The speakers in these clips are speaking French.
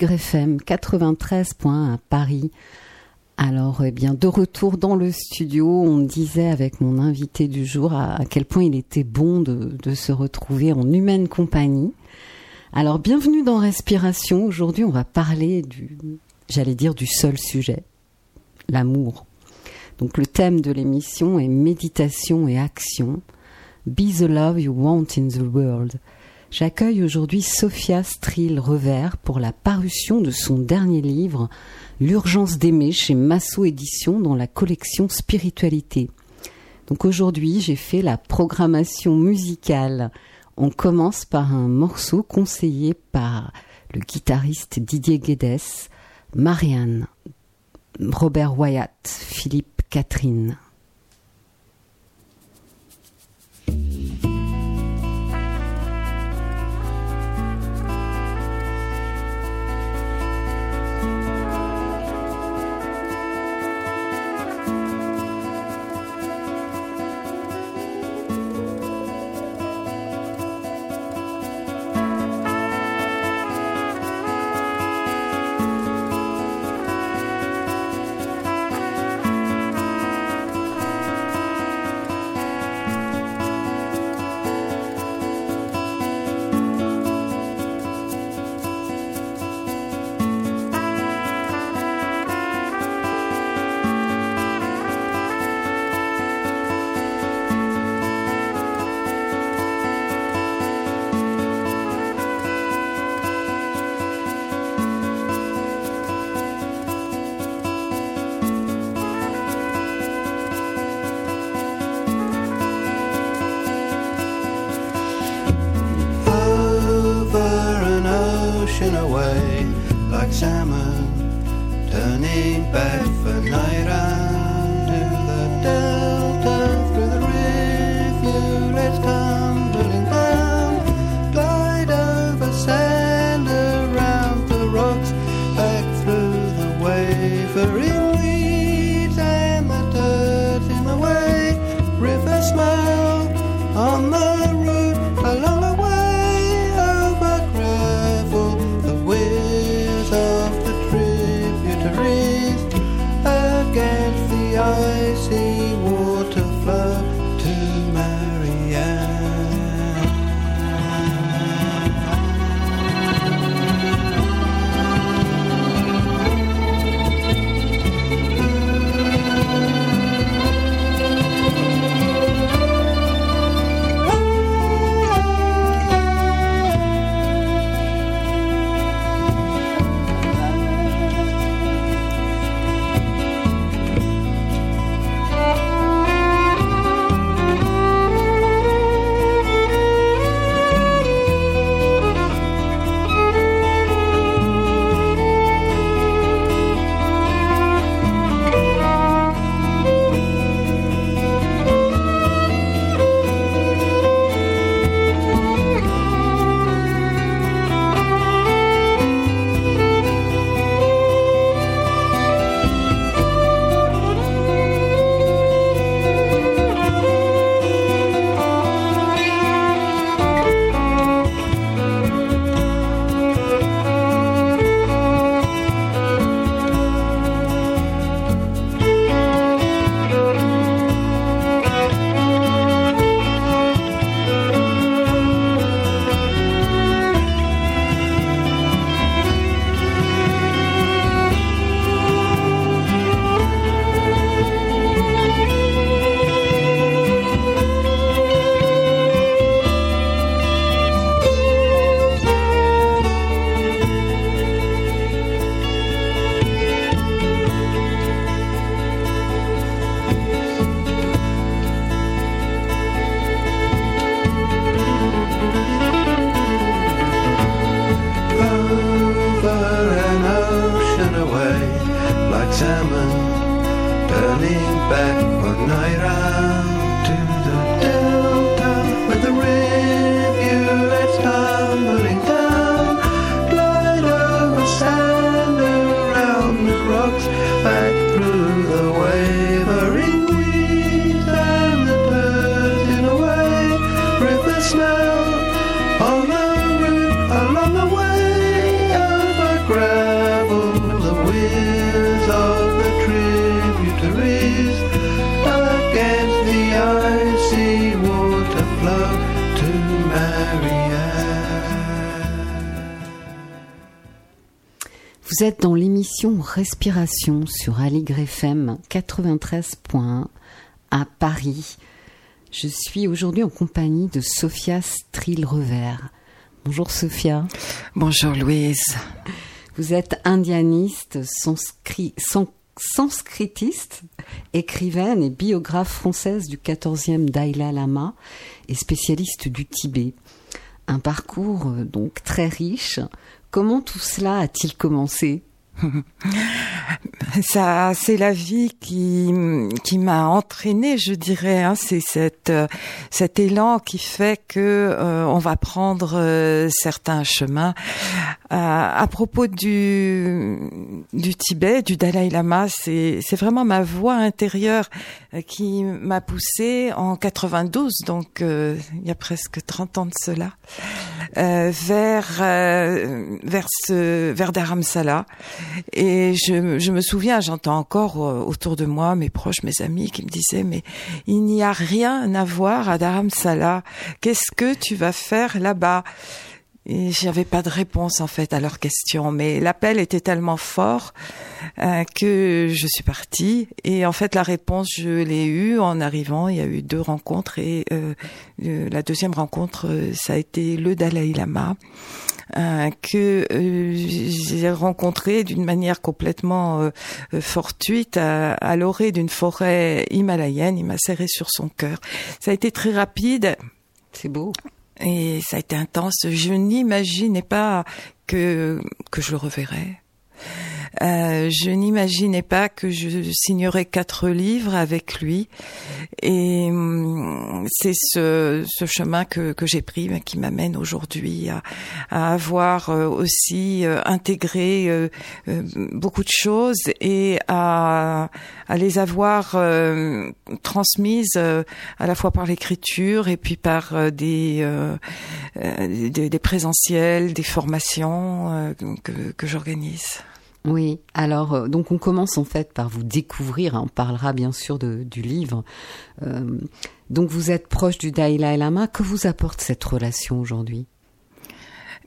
Sur Aligre FM 93.1 à Paris. Alors, eh bien, de retour dans le studio, on disait avec mon invité du jour à, à quel point il était bon de, de, se retrouver en humaine compagnie. Alors, bienvenue dans Respiration. Aujourd'hui, on va parler du, j'allais dire, du seul sujet, l'amour. Donc, le thème de l'émission est méditation et action. Be the love you want in the world. J'accueille aujourd'hui Sophia Strill Revers pour la parution de son dernier livre, L'urgence d'aimer chez Massot Édition dans la collection Spiritualité. Donc aujourd'hui, j'ai fait la programmation musicale. On commence par un morceau conseillé par le guitariste Didier Guedes, Marianne, Robert Wyatt, Philippe Catherine. Vous êtes dans l'émission Respiration sur Aligre FM 93.1 à Paris. Je suis aujourd'hui en compagnie de Sophia Strill-Revers. Bonjour Sophia. Bonjour Louise. Vous êtes indianiste, sanscri- san- sanskritiste, écrivaine et biographe française du 14e Dalai Lama et spécialiste du Tibet. Un parcours euh, donc très riche. Comment tout cela a-t-il commencé? Ça, c'est la vie qui qui m'a entraînée, je dirais. Hein. C'est cette euh, cet élan qui fait que euh, on va prendre euh, certains chemins. Euh, à propos du du Tibet, du Dalai Lama, c'est c'est vraiment ma voix intérieure qui m'a poussée en 92, donc euh, il y a presque 30 ans de cela, euh, vers euh, vers ce vers Dharamsala. Et je, je me souviens, j'entends encore euh, autour de moi mes proches, mes amis qui me disaient mais il n'y a rien à voir à Dharamsala. Qu'est-ce que tu vas faire là-bas? Et j'avais pas de réponse en fait à leurs questions, mais l'appel était tellement fort euh, que je suis partie. Et en fait, la réponse, je l'ai eue en arrivant. Il y a eu deux rencontres et euh, la deuxième rencontre, euh, ça a été le Dalai Lama euh, que j'ai rencontré d'une manière complètement fortuite à, à l'orée d'une forêt himalayenne. Il m'a serré sur son cœur. Ça a été très rapide. C'est beau. Et ça a été intense. Je n'imaginais pas que que je le reverrais. Euh, je n'imaginais pas que je signerais quatre livres avec lui. Et hum, c'est ce, ce chemin que, que j'ai pris qui m'amène aujourd'hui à, à avoir euh, aussi euh, intégré euh, beaucoup de choses et à, à les avoir transmises à la fois par l'écriture et puis par des, des, des présentiels, des formations que, que j'organise. Oui, alors euh, donc on commence en fait par vous découvrir, hein, on parlera bien sûr de, du livre. Euh, donc vous êtes proche du Dalai Lama, que vous apporte cette relation aujourd'hui?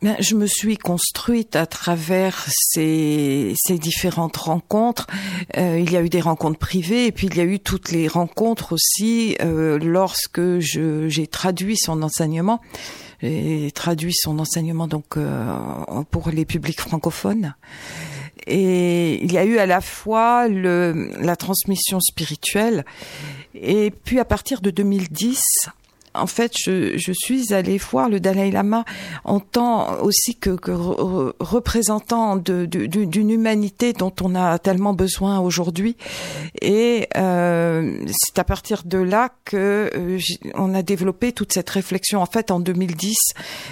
Ben, je me suis construite à travers ces, ces différentes rencontres. Euh, il y a eu des rencontres privées et puis il y a eu toutes les rencontres aussi euh, lorsque j'ai traduit son enseignement. J'ai traduit son enseignement donc pour les publics francophones. Et il y a eu à la fois le, la transmission spirituelle et puis à partir de 2010, en fait, je, suis allée voir le Dalai Lama en tant aussi que, que re- représentant d'une humanité dont on a tellement besoin aujourd'hui. Et euh, c'est à partir de là que euh, on a développé toute cette réflexion. En fait, en 2010,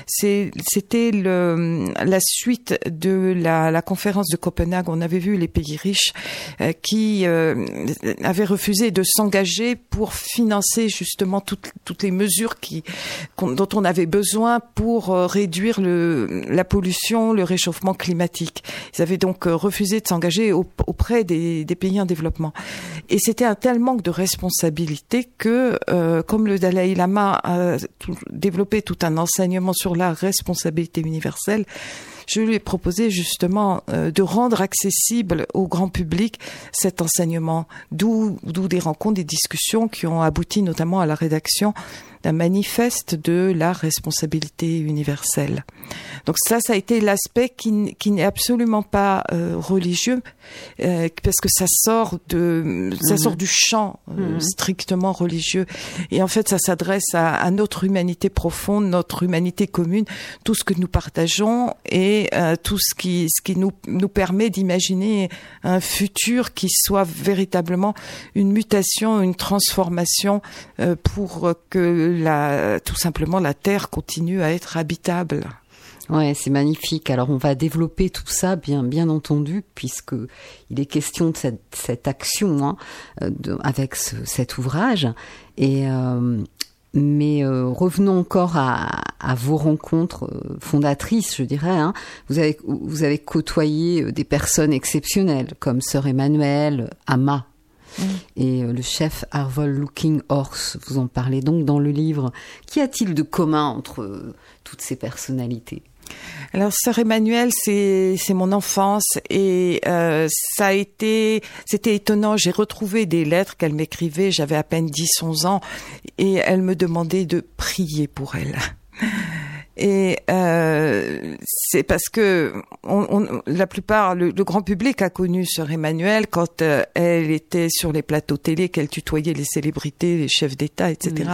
c'est- c'était la suite de la, conférence de Copenhague. On avait vu les pays riches euh, qui avaient refusé de s'engager pour financer justement toutes les mesures qu'on- dont on avait besoin pour euh, réduire la pollution, le réchauffement climatique. Ils avaient donc euh, refusé de s'engager au- auprès des, pays en développement. Et c'était un tel manque de responsabilité que, euh, comme le Dalai Lama a développé tout un enseignement sur la responsabilité universelle, je lui ai proposé justement de rendre accessible au grand public cet enseignement, d'où des rencontres, des discussions qui ont abouti notamment à la rédaction d'un manifeste de la responsabilité universelle. Donc ça, ça a été l'aspect qui, qui n'est absolument pas euh, religieux, euh, parce que ça sort de, ça Mhm. sort du champ euh, Mhm. strictement religieux. Et en fait, ça s'adresse à, à notre humanité profonde, notre humanité commune, tout ce que nous partageons et euh, tout ce qui, ce qui nous, nous permet d'imaginer un futur qui soit véritablement une mutation, une transformation euh, pour que tout simplement la Terre continue à être habitable. Ouais, c'est magnifique. Alors on va développer tout ça, bien, bien entendu, puisque il est question de cette, action hein, avec ce- cet ouvrage. Et euh, mais euh, revenons encore à, vos rencontres euh, fondatrices, je dirais. Hein. Vous avez vous avez côtoyé des personnes exceptionnelles comme Sœur Emmanuel, Ama. Et euh, le chef Arvol Looking Horse, vous en parlez donc dans le livre. Qu'y a-t-il de commun entre euh, toutes ces personnalités? Alors, sœur Emmanuelle, c'est c'est mon enfance et euh, ça a été c'était étonnant. J'ai retrouvé des lettres qu'elle m'écrivait. J'avais à peine 10-11 ans et elle me demandait de prier pour elle. Et euh, c'est parce que on, on- la plupart, le, le grand public a connu Sœur Emmanuelle quand euh, elle était sur les plateaux télé, qu'elle tutoyait les célébrités, les chefs d'État, etc.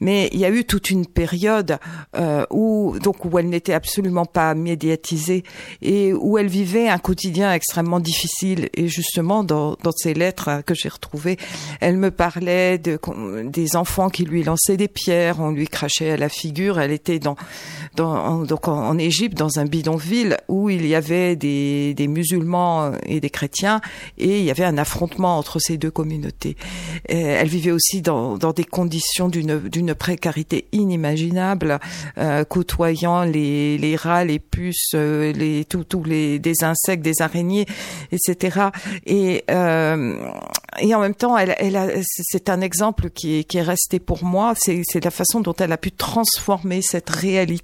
Mais il y a eu toute une période euh, où donc où elle n'était absolument pas médiatisée et où elle vivait un quotidien extrêmement difficile. Et justement, dans, dans ces lettres que j'ai retrouvées, elle me parlait de des enfants qui lui lançaient des pierres, on lui crachait à la figure. Elle était dans donc en, Égypte, dans un bidonville où il y avait des, musulmans et des chrétiens, et il y avait un affrontement entre ces deux communautés. Elle vivait aussi dans, des conditions d'une précarité inimaginable, euh, côtoyant les, rats, les puces, euh, les tous les des insectes, des araignées, etc. Et euh, et en même temps, c'est un exemple qui est, resté pour moi. C'est la façon dont elle a pu transformer cette réalité.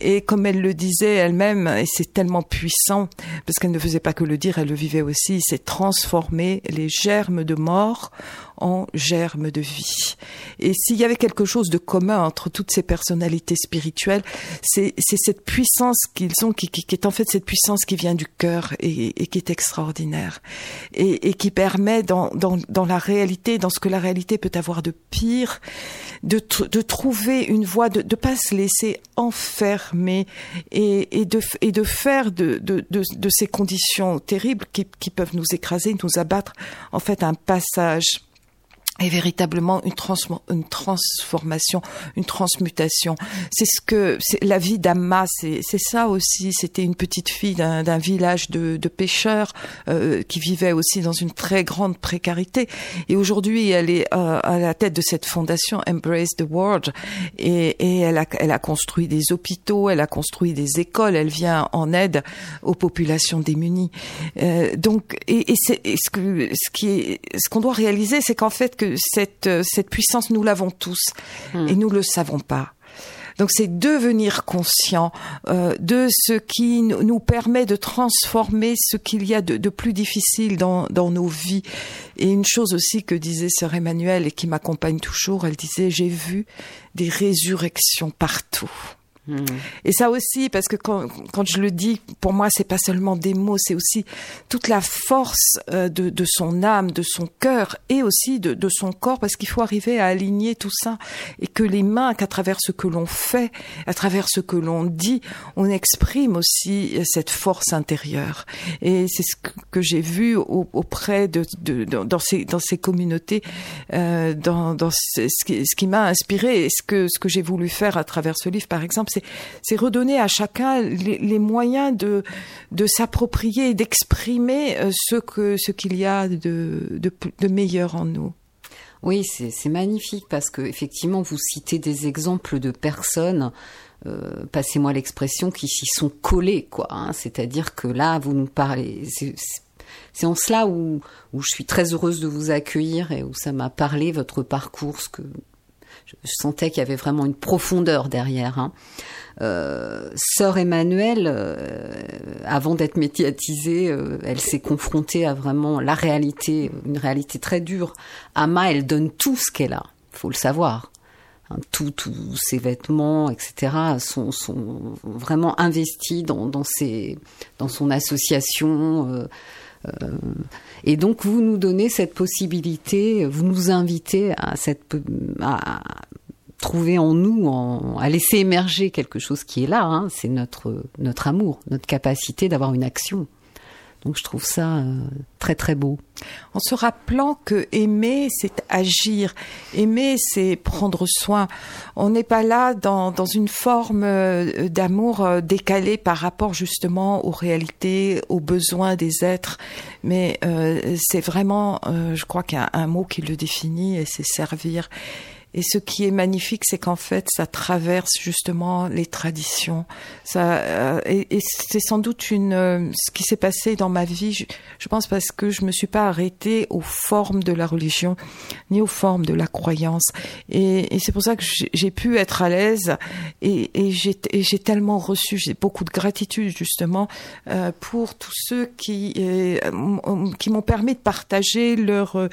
Et comme elle le disait elle-même, et c'est tellement puissant, parce qu'elle ne faisait pas que le dire, elle le vivait aussi, c'est transformer les germes de mort en germes de vie. Et s'il y avait quelque chose de commun entre toutes ces personnalités spirituelles, c'est, cette puissance qu'ils ont, qui, qui, qui est en fait cette puissance qui vient du cœur et, et qui est extraordinaire. Et, et qui permet dans, dans, dans la réalité, dans ce que la réalité peut avoir de pire, de, de trouver une voie, de ne pas se laisser enfermer et, et, de, et de faire de, de, de, de ces conditions terribles qui, qui peuvent nous écraser, nous abattre, en fait un passage est véritablement une, transmo- une transformation, une transmutation. C'est ce que la vie d'Amma, c'est ça aussi. C'était une petite fille d'un d'un village de, de pêcheurs euh, qui vivait aussi dans une très grande précarité. Et aujourd'hui, elle est euh, à la tête de cette fondation Embrace the World, et, et elle a elle a construit des hôpitaux, elle a construit des écoles, elle vient en aide aux populations démunies. Euh, donc, et, et c'est ce que ce qui ce qu'on doit réaliser, c'est qu'en fait cette euh, cette puissance nous l'avons tous Hmm. et nous le savons pas. Donc c'est devenir conscient euh, de ce qui nous nous permet de transformer ce qu'il y a de, de plus difficile dans, dans nos vies. Et une chose aussi que disait sœur Emmanuelle et qui m'accompagne toujours, elle disait j'ai vu des résurrections partout. Et ça aussi, parce que quand, quand je le dis, pour moi, c'est pas seulement des mots, c'est aussi toute la force euh, de, de son âme, de son cœur et aussi de, de son corps, parce qu'il faut arriver à aligner tout ça et que les mains, qu'à travers ce que l'on fait, à travers ce que l'on dit, on exprime aussi cette force intérieure. Et c'est ce que, j'ai vu au- auprès de, de, dans ces dans ces communautés, euh, dans, dans ce, ce qui, ce qui m'a inspiré et ce que ce que j'ai voulu faire à travers ce livre, par exemple, c'est redonner à chacun les, moyens de de s'approprier et d'exprimer euh, ce que ce qu'il y a de, de meilleur en nous. Oui, c'est magnifique parce que effectivement vous citez des exemples de personnes, euh, passez-moi l'expression, qui s'y sont collées, quoi. hein. C'est-à-dire que là, vous nous parlez. C'est en cela où, où je suis très heureuse de vous accueillir et où ça m'a parlé votre parcours, ce que je, sentais qu'il y avait vraiment une profondeur derrière. Hein. Euh, Sœur Emmanuelle, euh, avant d'être médiatisée, euh, elle s'est confrontée à vraiment la réalité, une réalité très dure. Ama, elle donne tout ce qu'elle a, faut le savoir. hein, tous tous ses vêtements, etc., sont, vraiment investis dans son association. Euh, et donc, vous nous donnez cette possibilité, vous nous invitez à, cette, à trouver en nous, en- à laisser émerger quelque chose qui est là. hein, c'est notre, notre amour, notre capacité d'avoir une action. Donc, je trouve ça euh, très, très beau. En se rappelant que aimer, c'est agir. Aimer, c'est prendre soin. On n'est pas là dans, dans une forme euh, d'amour euh, décalée par rapport justement aux réalités, aux besoins des êtres. Mais euh, c'est vraiment, euh, je crois qu'il y a un mot qui le définit et c'est servir. Et ce qui est magnifique, c'est qu'en fait, ça traverse justement les traditions. Ça, euh, et, et c'est sans doute une, euh, ce qui s'est passé dans ma vie. Je, je pense parce que je me suis pas arrêtée aux formes de la religion, ni aux formes de la croyance. Et, et c'est pour ça que j'ai pu être à l'aise. Et, et j'ai tellement reçu, j'ai beaucoup de gratitude justement euh, pour tous ceux qui euh, qui m'ont permis de partager leur euh,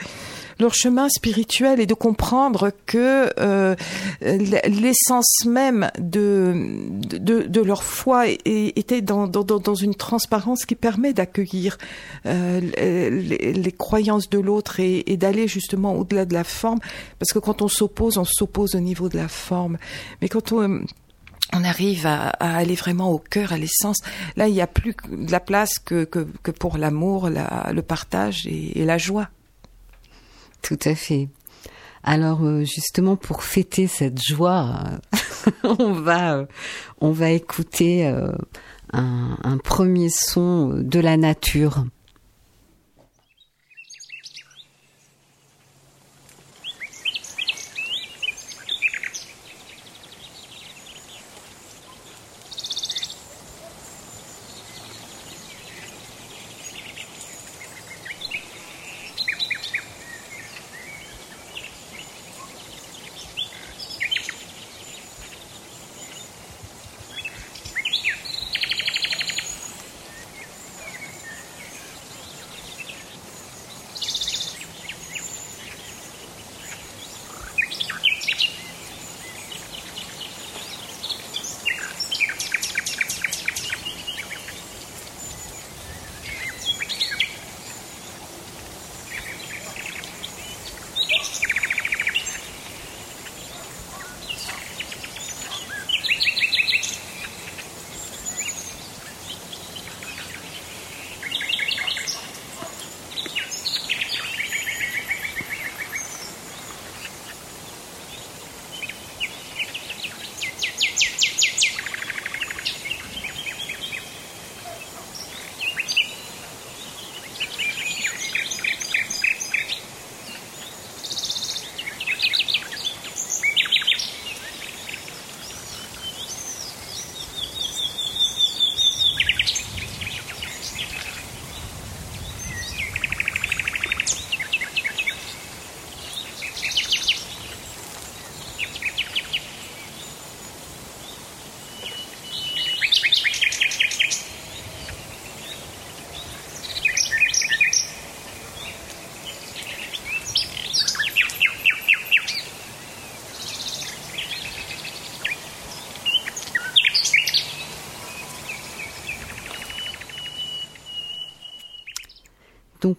leur chemin spirituel et de comprendre que euh, l'essence même de, de, leur foi était dans, dans, dans une transparence qui permet d'accueillir euh, les, croyances de l'autre et, d'aller justement au-delà de la forme. Parce que quand on s'oppose, on s'oppose au niveau de la forme. Mais quand on arrive à, aller vraiment au cœur, à l'essence. Là, il n'y a plus de la place que, que, pour l'amour, la- le partage et la joie. Tout à fait. Alors euh, justement pour fêter cette joie, on va euh, on va écouter euh, un, un premier son de la nature.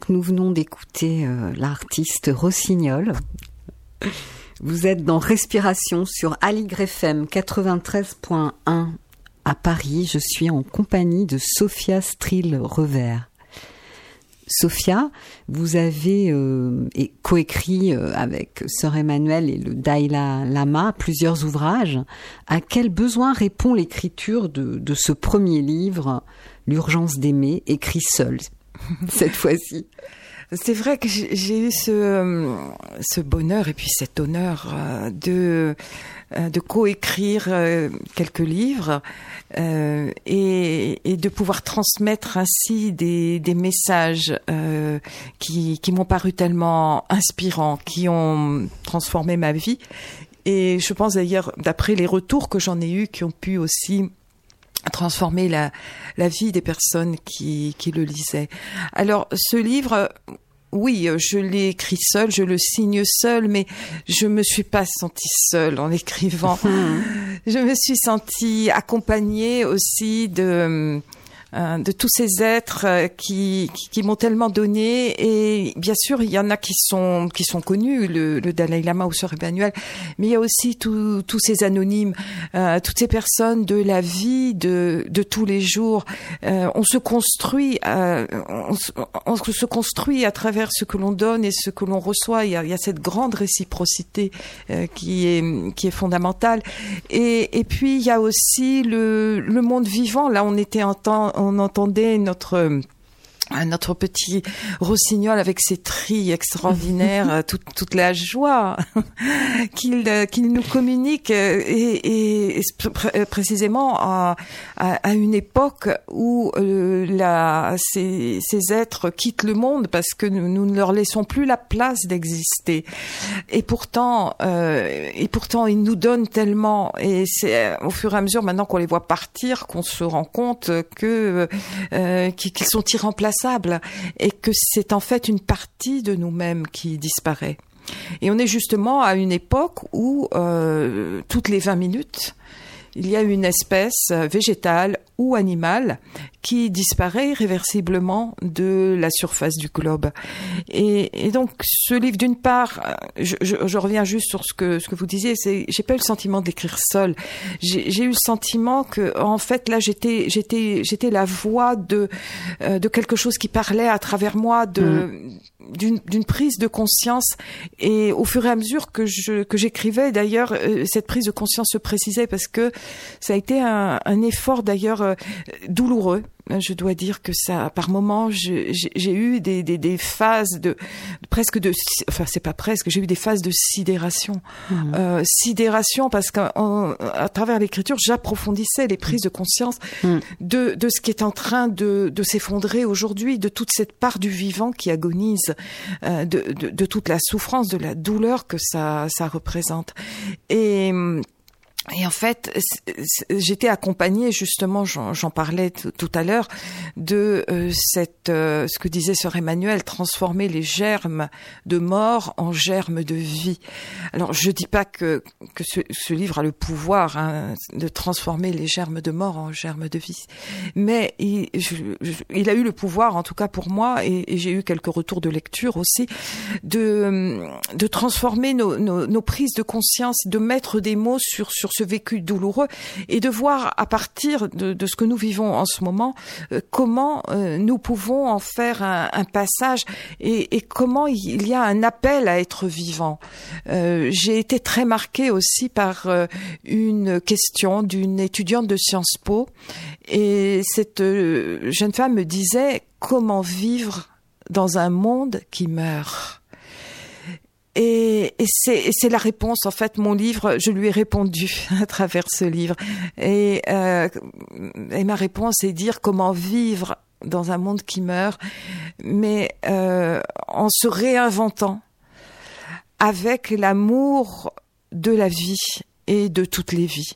Nous venons d'écouter euh, l'artiste Rossignol. Vous êtes dans Respiration sur Aligre FM 93.1 à Paris. Je suis en compagnie de Sophia Strill Revers. Sophia, vous avez euh, coécrit euh, avec Sœur Emmanuel et le Dalai Lama plusieurs ouvrages. À quel besoin répond l'écriture de, de ce premier livre, L'urgence d'aimer, écrit seul? cette fois-ci C'est vrai que j'ai eu ce, ce bonheur et puis cet honneur euh, de, euh, de coécrire euh, quelques livres euh, et, et de pouvoir transmettre ainsi des, des messages euh, qui, qui m'ont paru tellement inspirants, qui ont transformé ma vie. Et je pense d'ailleurs, d'après les retours que j'en ai eus, qui ont pu aussi transformer la, la vie des personnes qui, qui le lisaient. Alors, ce livre, oui, je l'ai écrit seul, je le signe seul, mais je me suis pas sentie seule en l'écrivant. je me suis sentie accompagnée aussi de de tous ces êtres euh, qui, qui, qui m'ont tellement donné. Et bien sûr, il y en a qui sont qui sont connus, le, le Dalai Lama ou Sœur Emmanuel, mais il y a aussi tous ces anonymes, euh, toutes ces personnes de la vie de, de tous les jours. Euh, on se construit, euh, on, on, se construit à travers ce que l'on donne et ce que l'on reçoit. Il y, a, il y a, cette grande réciprocité qui est qui est fondamentale. Et, et puis il y a aussi le, le monde vivant. Là, on était en temps on entendait notre notre petit rossignol avec ses trilles extraordinaires, euh, toute, toute la joie qu'il euh, qu'il nous communique euh, et, et précisément à, à, à, une époque où euh, la, ces, ces, êtres quittent le monde parce que nous, nous, ne leur laissons plus la place d'exister. Et pourtant, euh, et pourtant, ils nous donnent tellement. Et c'est au fur et à mesure maintenant qu'on les voit partir qu'on se rend compte que euh, qu'ils sont irremplaçables et que c'est en fait une partie de nous-mêmes qui disparaît. Et on est justement à une époque où euh, toutes les 20 minutes, il y a une espèce végétale ou animale qui disparaît irréversiblement de la surface du globe. Et, donc, ce livre, d'une part, je, je, reviens juste sur ce que ce que vous disiez, c'est j'ai pas eu le sentiment d'écrire seul. J'ai eu le sentiment que, en fait, là, j'étais j'étais j'étais la voix de euh, de quelque chose qui parlait à travers moi de mmh d'une prise de conscience. Et au fur et à mesure que je que j'écrivais d'ailleurs euh, cette prise de conscience se précisait parce que ça a été un, un effort d'ailleurs euh, douloureux je dois dire que ça, par moments, j'ai eu des, des, des, phases de, presque de, enfin c'est pas presque, j'ai eu des phases de sidération, mmh. euh, sidération parce qu'à travers l'écriture, j'approfondissais les prises de conscience mmh. de, de ce qui est en train de, de s'effondrer aujourd'hui, de toute cette part du vivant qui agonise, euh, de, de, de, toute la souffrance, de la douleur que ça, ça représente. Et et en fait, j'étais accompagnée justement, j'en parlais tout à l'heure, de euh, cette, euh, ce que disait sœur Emmanuel, transformer les germes de mort en germes de vie. Alors, je dis pas que que ce, livre a le pouvoir hein, de transformer les germes de mort en germes de vie, mais il, a eu le pouvoir, en tout cas pour moi, et, et j'ai eu quelques retours de lecture aussi, de de transformer nos, nos, nos prises de conscience, de mettre des mots sur sur ce vécu douloureux et de voir à partir de, de ce que nous vivons en ce moment euh, comment euh, nous pouvons en faire un, un passage et, et, comment il y a un appel à être vivant. Euh, J'ai été très marquée aussi par euh, une question d'une étudiante de Sciences Po et cette euh, jeune femme me disait comment vivre dans un monde qui meurt. Et, c'est la réponse. En fait, mon livre, je lui ai répondu à travers ce livre. Et, euh, et ma réponse est dire comment vivre dans un monde qui meurt, mais euh, en se réinventant avec l'amour de la vie et de toutes les vies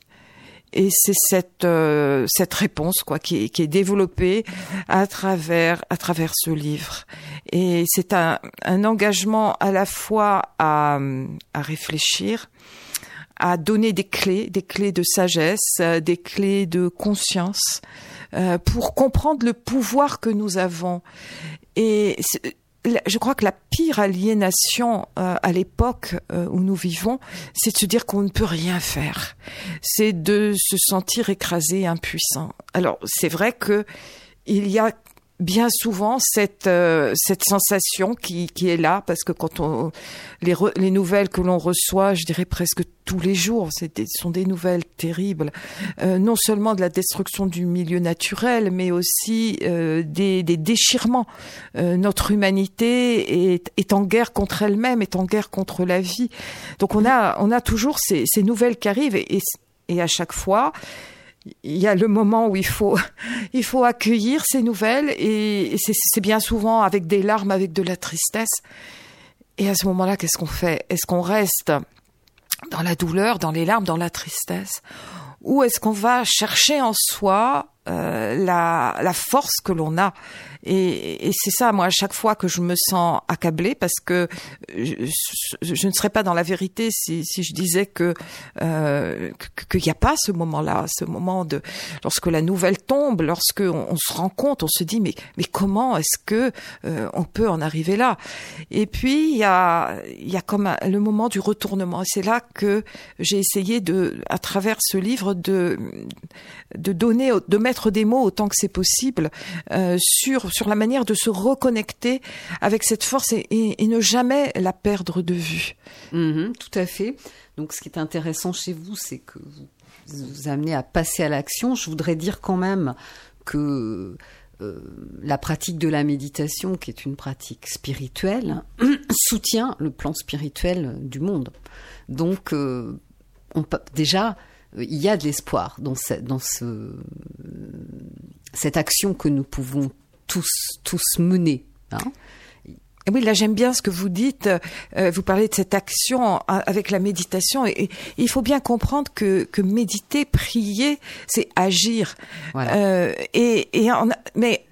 et c'est cette euh, cette réponse quoi qui est, qui est développée à travers à travers ce livre. Et c'est un, un engagement à la fois à, à réfléchir à donner des clés des clés de sagesse des clés de conscience euh, pour comprendre le pouvoir que nous avons. Et je crois que la pire aliénation euh, à l'époque euh, où nous vivons, c'est de se dire qu'on ne peut rien faire. C'est de se sentir écrasé, impuissant. Alors, c'est vrai que il y a bien souvent cette euh, cette sensation qui, qui est là parce que quand on les, re, les nouvelles que l'on reçoit je dirais presque tous les jours ce sont des nouvelles terribles euh, non seulement de la destruction du milieu naturel mais aussi euh, des, des déchirements. Euh, notre humanité est, est en guerre contre elle-même est en guerre contre la vie. Donc on a on a toujours ces, ces nouvelles qui arrivent et, et à chaque fois il y a le moment où il faut, il faut accueillir ces nouvelles et c'est bien souvent avec des larmes, avec de la tristesse. Et à ce moment-là, qu'est-ce qu'on fait? Est-ce qu'on reste dans la douleur, dans les larmes, dans la tristesse? Ou est-ce qu'on va chercher en soi euh, la, la force que l'on a. Et, et c'est ça, moi, à chaque fois que je me sens accablée, parce que je, je ne serais pas dans la vérité si, si je disais que euh, qu'il n'y a pas ce moment-là, ce moment de lorsque la nouvelle tombe, lorsque on, se rend compte, on se dit mais mais comment est-ce que euh, on peut en arriver là? Et puis il y a il y a comme le moment du retournement. Et c'est là que j'ai essayé de, à travers ce livre, de de donner, de mettre des mots autant que c'est possible euh, sur sur la manière de se reconnecter avec cette force et, ne jamais la perdre de vue. Mmh, tout à fait. Donc, ce qui est intéressant chez vous, c'est que vous vous amenez à passer à l'action. Je voudrais dire quand même que euh, la pratique de la méditation, qui est une pratique spirituelle, soutient le plan spirituel du monde. Donc, euh, déjà, il y a de l'espoir dans, ce, dans ce, cette action que nous pouvons tous, tous mener. Hein oui, là j'aime bien ce que vous dites. Euh, vous parlez de cette action avec la méditation, et, et il faut bien comprendre que, que méditer, prier, c'est agir. Voilà. Euh, et, et a, mais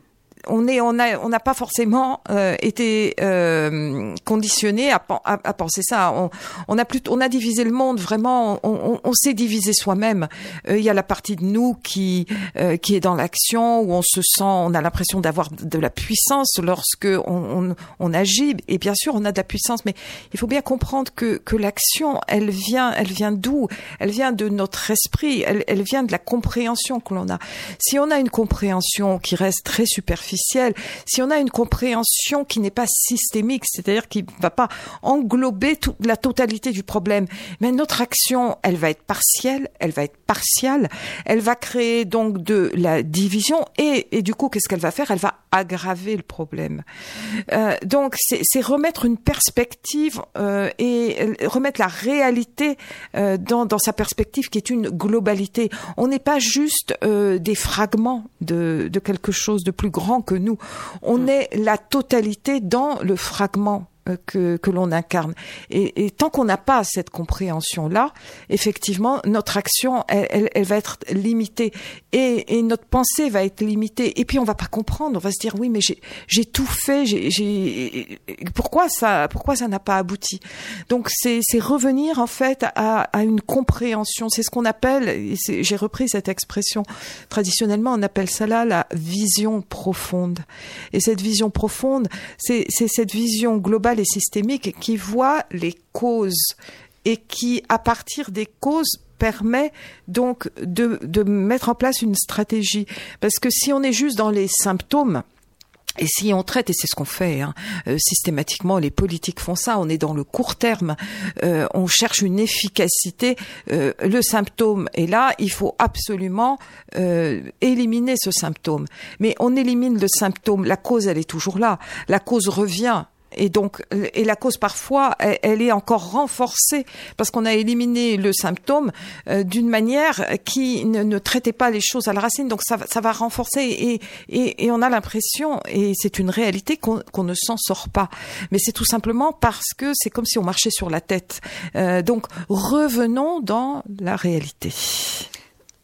on est, on a, on n'a pas forcément euh, été euh, conditionné à, à, à, penser ça. On, on, a plutôt, on a divisé le monde vraiment. On, on, on s'est divisé soi-même. Euh, il y a la partie de nous qui, euh, qui est dans l'action où on se sent, on a l'impression d'avoir de la puissance lorsque on, on, agit. Et bien sûr, on a de la puissance, mais il faut bien comprendre que, que l'action, elle vient, elle vient d'où? Elle vient de notre esprit. Elle, elle vient de la compréhension que l'on a. Si on a une compréhension qui reste très superficielle si on a une compréhension qui n'est pas systémique, c'est-à-dire qui ne va pas englober toute la totalité du problème, mais notre action, elle va être partielle, elle va être partiale, elle va créer donc de la division et, du coup, qu'est-ce qu'elle va faire? Elle va aggraver le problème. Euh, donc, c'est remettre une perspective euh, et remettre la réalité euh, dans, sa perspective qui est une globalité. On n'est pas juste euh, des fragments de, de quelque chose de plus grand que nous. On mmh. est la totalité dans le fragment que, que l'on incarne. Et, et tant qu'on n'a pas cette compréhension-là, effectivement, notre action, elle, elle, elle, va être limitée et, et notre pensée va être limitée. Et puis on va pas comprendre. On va se dire oui, mais j'ai tout fait. J'ai pourquoi ça pourquoi ça n'a pas abouti? Donc c'est revenir en fait à, à une compréhension. C'est ce qu'on appelle. J'ai repris cette expression. Traditionnellement, on appelle ça là la vision profonde. Et cette vision profonde, c'est cette vision globale et systémique qui voit les causes et qui, à partir des causes, permet donc de, mettre en place une stratégie. Parce que si on est juste dans les symptômes, et si on traite, et c'est ce qu'on fait hein, euh, systématiquement, les politiques font ça, on est dans le court terme, euh, on cherche une efficacité, euh, le symptôme est là, il faut absolument éliminer ce symptôme. Mais on élimine le symptôme, la cause elle est toujours là, la cause revient, et donc, et la cause parfois, elle, est encore renforcée parce qu'on a éliminé le symptôme euh, d'une manière qui ne, traitait pas les choses à la racine. Donc ça, va renforcer et, on a l'impression, et c'est une réalité, qu'on qu ne s'en sort pas. Mais c'est tout simplement parce que c'est comme si on marchait sur la tête. Euh, donc revenons dans la réalité.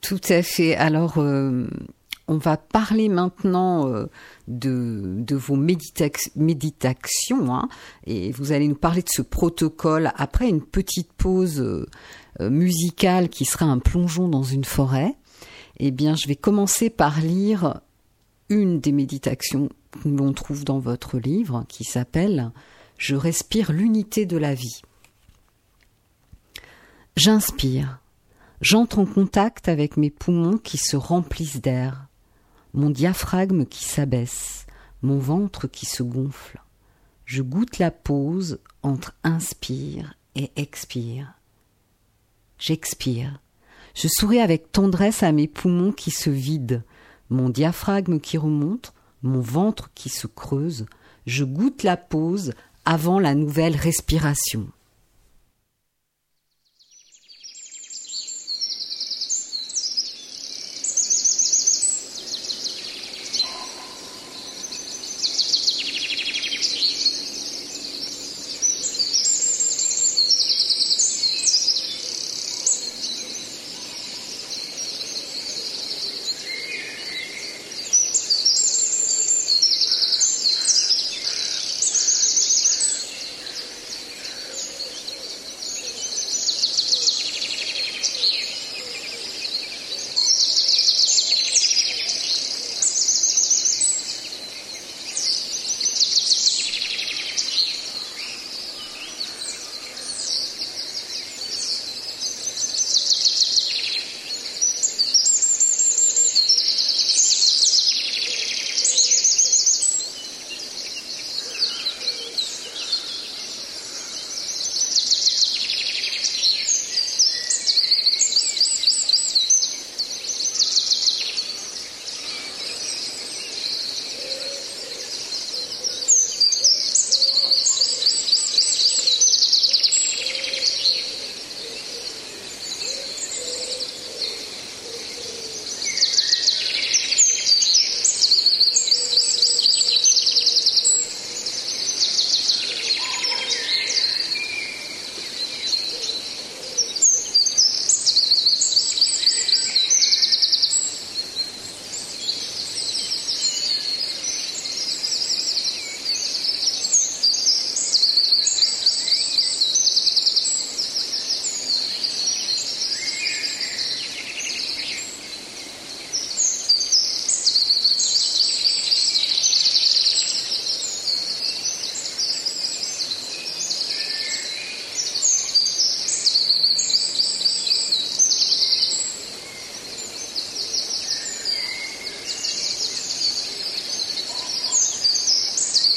Tout à fait. Alors, euh, on va parler maintenant euh, de, vos méditations hein, et vous allez nous parler de ce protocole après une petite pause euh, musicale qui sera un plongeon dans une forêt. Eh bien, je vais commencer par lire une des méditations que l'on trouve dans votre livre qui s'appelle Je respire l'unité de la vie. J'inspire. J'entre en contact avec mes poumons qui se remplissent d'air mon diaphragme qui s'abaisse, mon ventre qui se gonfle. Je goûte la pause entre inspire et expire. J'expire. Je souris avec tendresse à mes poumons qui se vident, mon diaphragme qui remonte, mon ventre qui se creuse. Je goûte la pause avant la nouvelle respiration.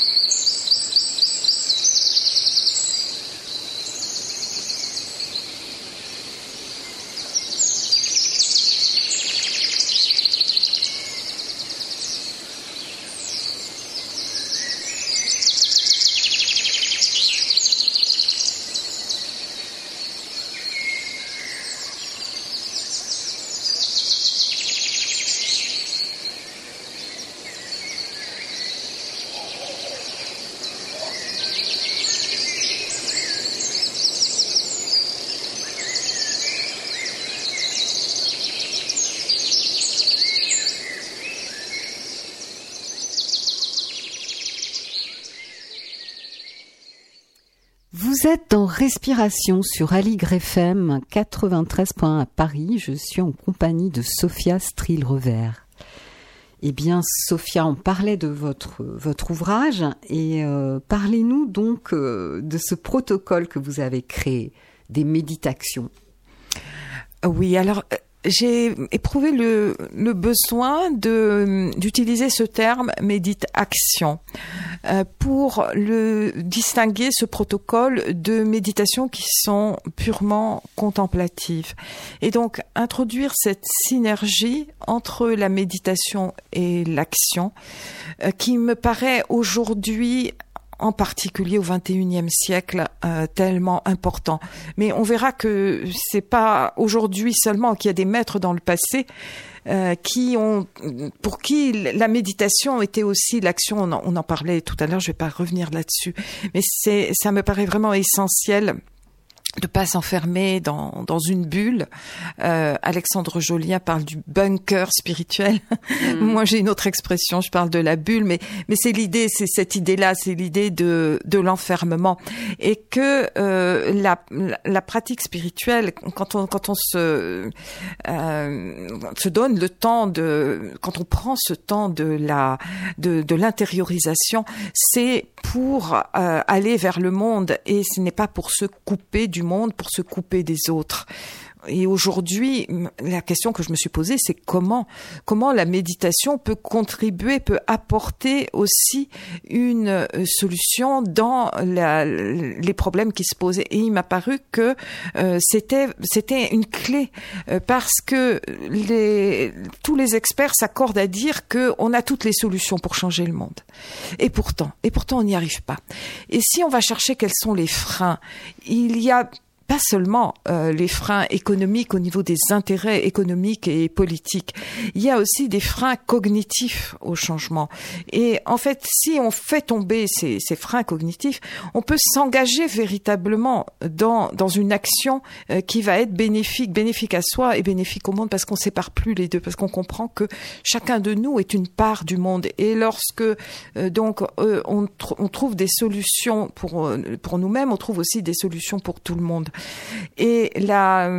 あっ! Vous êtes dans Respiration sur Aligre FM 93.1 à Paris. Je suis en compagnie de Sophia Strill-Revers. Eh bien, Sophia, on parlait de votre, votre ouvrage et euh, parlez-nous donc euh, de ce protocole que vous avez créé, des méditations. Oui, alors euh, j'ai éprouvé le, le besoin de d'utiliser ce terme médite action euh, pour le distinguer ce protocole de méditation qui sont purement contemplatives. Et donc introduire cette synergie entre la méditation et l'action euh, qui me paraît aujourd'hui en particulier au XXIe siècle, euh, tellement important. Mais on verra que c'est pas aujourd'hui seulement qu'il y a des maîtres dans le passé euh, qui ont, pour qui la méditation était aussi l'action. On, on, en parlait tout à l'heure. Je vais pas revenir là-dessus, mais c'est, ça me paraît vraiment essentiel de pas s'enfermer dans, dans une bulle. Euh, Alexandre Jolien parle du bunker spirituel. Mm. Moi, j'ai une autre expression. Je parle de la bulle, mais mais c'est l'idée, c'est cette idée-là, c'est l'idée de de l'enfermement et que euh, la, la pratique spirituelle, quand on quand on se euh, se donne le temps de quand on prend ce temps de la de de l'intériorisation, c'est pour euh, aller vers le monde et ce n'est pas pour se couper du pour se couper des autres. Et aujourd'hui, la question que je me suis posée, c'est comment, comment la méditation peut contribuer, peut apporter aussi une euh, solution dans la, les problèmes qui se posaient. Et il m'a paru que euh, c'était, c'était une clé euh, parce que les, tous les experts s'accordent à dire que on a toutes les solutions pour changer le monde. Et pourtant, et pourtant, on n'y arrive pas. Et si on va chercher quels sont les freins, il y a pas seulement euh, les freins économiques au niveau des intérêts économiques et politiques, il y a aussi des freins cognitifs au changement. Et en fait, si on fait tomber ces, ces freins cognitifs, on peut s'engager véritablement dans, dans une action euh, qui va être bénéfique, bénéfique à soi et bénéfique au monde parce qu'on sépare plus les deux, parce qu'on comprend que chacun de nous est une part du monde. Et lorsque euh, donc on, tr on trouve des solutions pour, pour nous-mêmes, on trouve aussi des solutions pour tout le monde. Et la,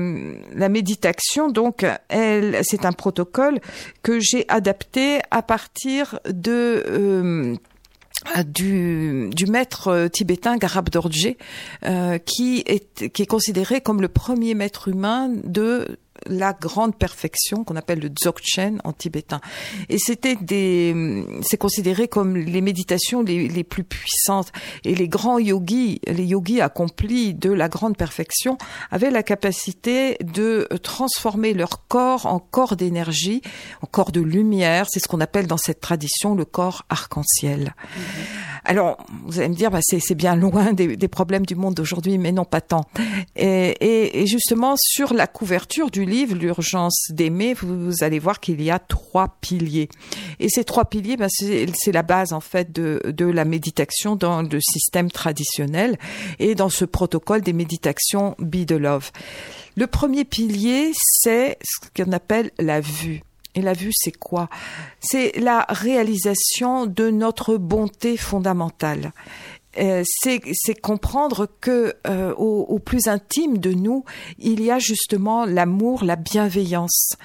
la méditation, donc, elle, c'est un protocole que j'ai adapté à partir de euh, du, du maître tibétain Garab Dorje, euh, qui est qui est considéré comme le premier maître humain de la grande perfection qu'on appelle le dzogchen en tibétain. Et c'était des, c'est considéré comme les méditations les, les, plus puissantes. Et les grands yogis, les yogis accomplis de la grande perfection, avaient la capacité de transformer leur corps en corps d'énergie, en corps de lumière. C'est ce qu'on appelle dans cette tradition le corps arc-en-ciel. Alors, vous allez me dire, bah, c'est bien loin des, problèmes du monde d'aujourd'hui, mais non pas tant. Et, justement, sur la couverture du livre, l'urgence d'aimer, vous, allez voir qu'il y a trois piliers. Et ces trois piliers, bah, c'est c'est la base en fait de, de la méditation dans le système traditionnel et dans ce protocole des méditations Be the Love. Le premier pilier, c'est ce qu'on appelle la vue. Et la vue, c'est quoi? C'est la réalisation de notre bonté fondamentale. Euh, c'est comprendre que euh, au, au plus intime de nous, il y a justement l'amour, la bienveillance.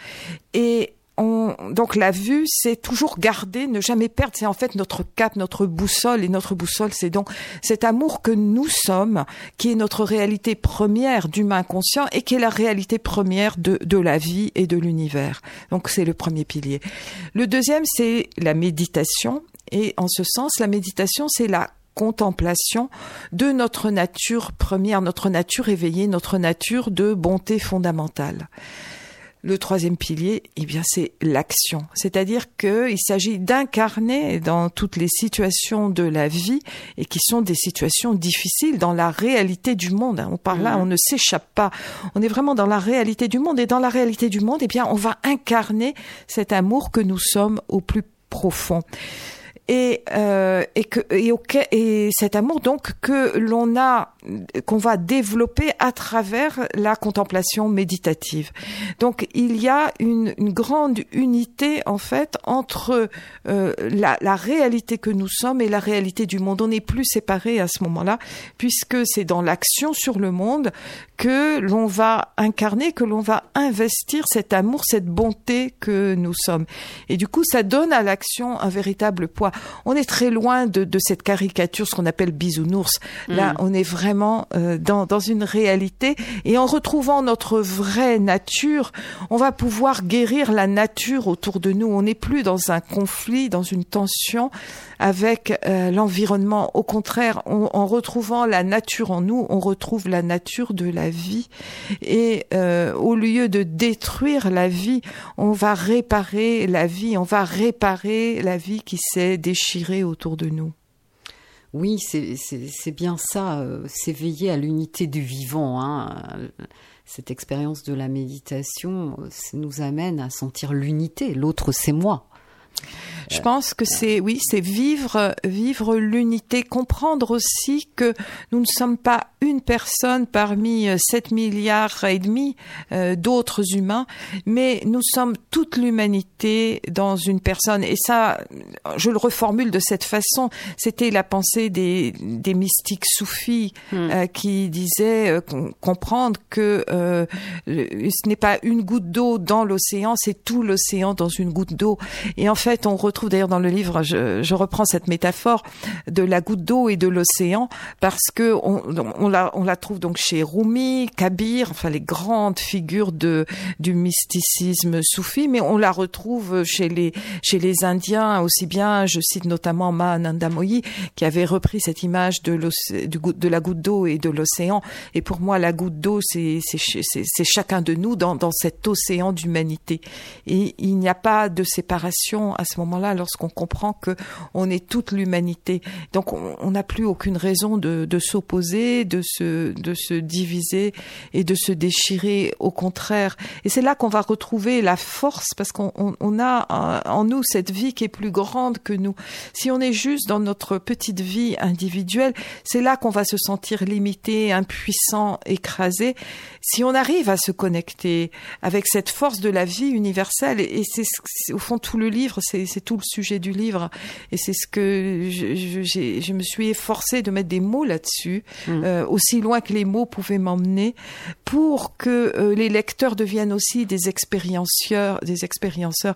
Et on, donc la vue, c'est toujours garder, ne jamais perdre. C'est en fait notre cap, notre boussole. Et notre boussole, c'est donc cet amour que nous sommes, qui est notre réalité première d'humain conscient et qui est la réalité première de, de la vie et de l'univers. Donc c'est le premier pilier. Le deuxième, c'est la méditation. Et en ce sens, la méditation, c'est la contemplation de notre nature première, notre nature éveillée, notre nature de bonté fondamentale. Le troisième pilier, eh bien, c'est l'action. C'est-à-dire qu'il s'agit d'incarner dans toutes les situations de la vie et qui sont des situations difficiles dans la réalité du monde. On parle là, Mhm. on ne s'échappe pas. On est vraiment dans la réalité du monde et dans la réalité du monde, eh bien, on va incarner cet amour que nous sommes au plus profond et euh, et que et, et cet amour donc que l'on a qu'on va développer à travers la contemplation méditative. Donc il y a une, une grande unité en fait entre euh, la, la réalité que nous sommes et la réalité du monde. On n'est plus séparés à ce moment-là puisque c'est dans l'action sur le monde que l'on va incarner, que l'on va investir cet amour, cette bonté que nous sommes. Et du coup, ça donne à l'action un véritable poids. On est très loin de, de cette caricature, ce qu'on appelle bisounours. Là, Mm. on est vraiment euh, dans, dans une réalité. Et en retrouvant notre vraie nature, on va pouvoir guérir la nature autour de nous. On n'est plus dans un conflit, dans une tension avec euh, l'environnement. Au contraire, on- en retrouvant la nature en nous, on retrouve la nature de la vie. Et euh, au lieu de détruire la vie, on va réparer la vie, on va réparer la vie qui s'est déchirée autour de nous. Oui, c'est bien ça, euh, s'éveiller à l'unité du vivant. Hein. Cette expérience de la méditation euh, nous amène à sentir l'unité. L'autre, c'est moi. Je pense que c'est oui, c'est vivre vivre l'unité, comprendre aussi que nous ne sommes pas une personne parmi euh, 7 milliards et demi euh, d'autres humains, mais nous sommes toute l'humanité dans une personne et ça je le reformule de cette façon, c'était la pensée des des mystiques soufis Hmm. euh, qui disaient euh, com- comprendre que euh, ce n'est pas une goutte d'eau dans l'océan, c'est tout l'océan dans une goutte d'eau. Et en fait, on retrouve d'ailleurs dans le livre, je, reprends cette métaphore de la goutte d'eau et de l'océan parce que on, la trouve donc chez Rumi, Kabir, enfin les grandes figures du mysticisme soufi, mais on la retrouve chez les Indiens aussi bien. Je cite notamment Mahananda Moyi qui avait repris cette image de la goutte d'eau et de l'océan. Et pour moi, la goutte d'eau, c'est c'est ch- c'est- c'est chacun de nous dans dans cet océan d'humanité. Et il n'y a pas de séparation à ce moment-là lorsqu'on comprend que on est toute l'humanité. Donc on n'a plus aucune raison de, s'opposer, de se de se diviser et de se déchirer. Au contraire. Et c'est là qu'on va retrouver la force parce qu'on on, a en nous cette vie qui est plus grande que nous. Si on est juste dans notre petite vie individuelle, c'est là qu'on va se sentir limité, impuissant, écrasé. Si on arrive à se connecter avec cette force de la vie universelle, et c'est ce- c'est au fond tout le livre, c'est tout le sujet du livre, et c'est ce que je, je, je me suis efforcée de mettre des mots là-dessus, Mm. euh, aussi loin que les mots pouvaient m'emmener, pour que euh, les lecteurs deviennent aussi des expérienceurs, des expérienceurs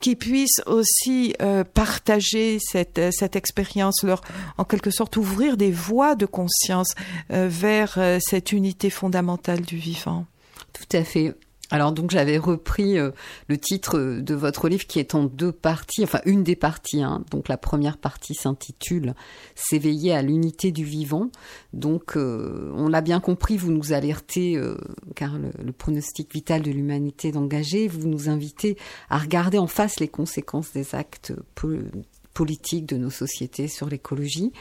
qui puissent aussi euh, partager cette cette expérience, leur en quelque sorte ouvrir des voies de conscience euh, vers euh, cette unité fondamentale du vivant. Tout à fait. Alors donc j'avais repris euh, le titre euh, de votre livre qui est en deux parties, enfin une des parties. Hein. Donc la première partie s'intitule S'éveiller à l'unité du vivant. Donc euh, on l'a bien compris, vous nous alertez car le, pronostic vital de l'humanité est engagé. Vous nous invitez à regarder en face les conséquences des actes po- politiques de nos sociétés sur l'écologie.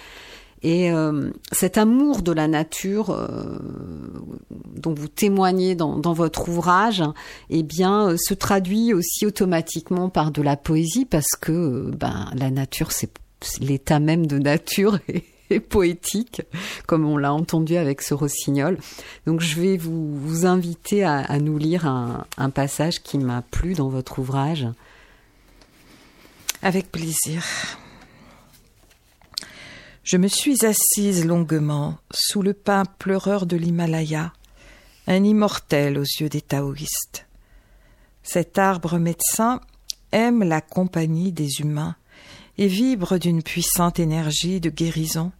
Et euh, cet amour de la nature euh, dont vous témoignez dans, dans votre ouvrage, eh bien, euh, se traduit aussi automatiquement par de la poésie parce que euh, ben, la nature, c'est l'état même de nature et poétique, comme on l'a entendu avec ce rossignol. Donc, je vais vous, vous inviter à, à nous lire un, un passage qui m'a plu dans votre ouvrage. Avec plaisir. Je me suis assise longuement sous le pin pleureur de l'Himalaya, un immortel aux yeux des taoïstes. Cet arbre médecin aime la compagnie des humains et vibre d'une puissante énergie de guérison.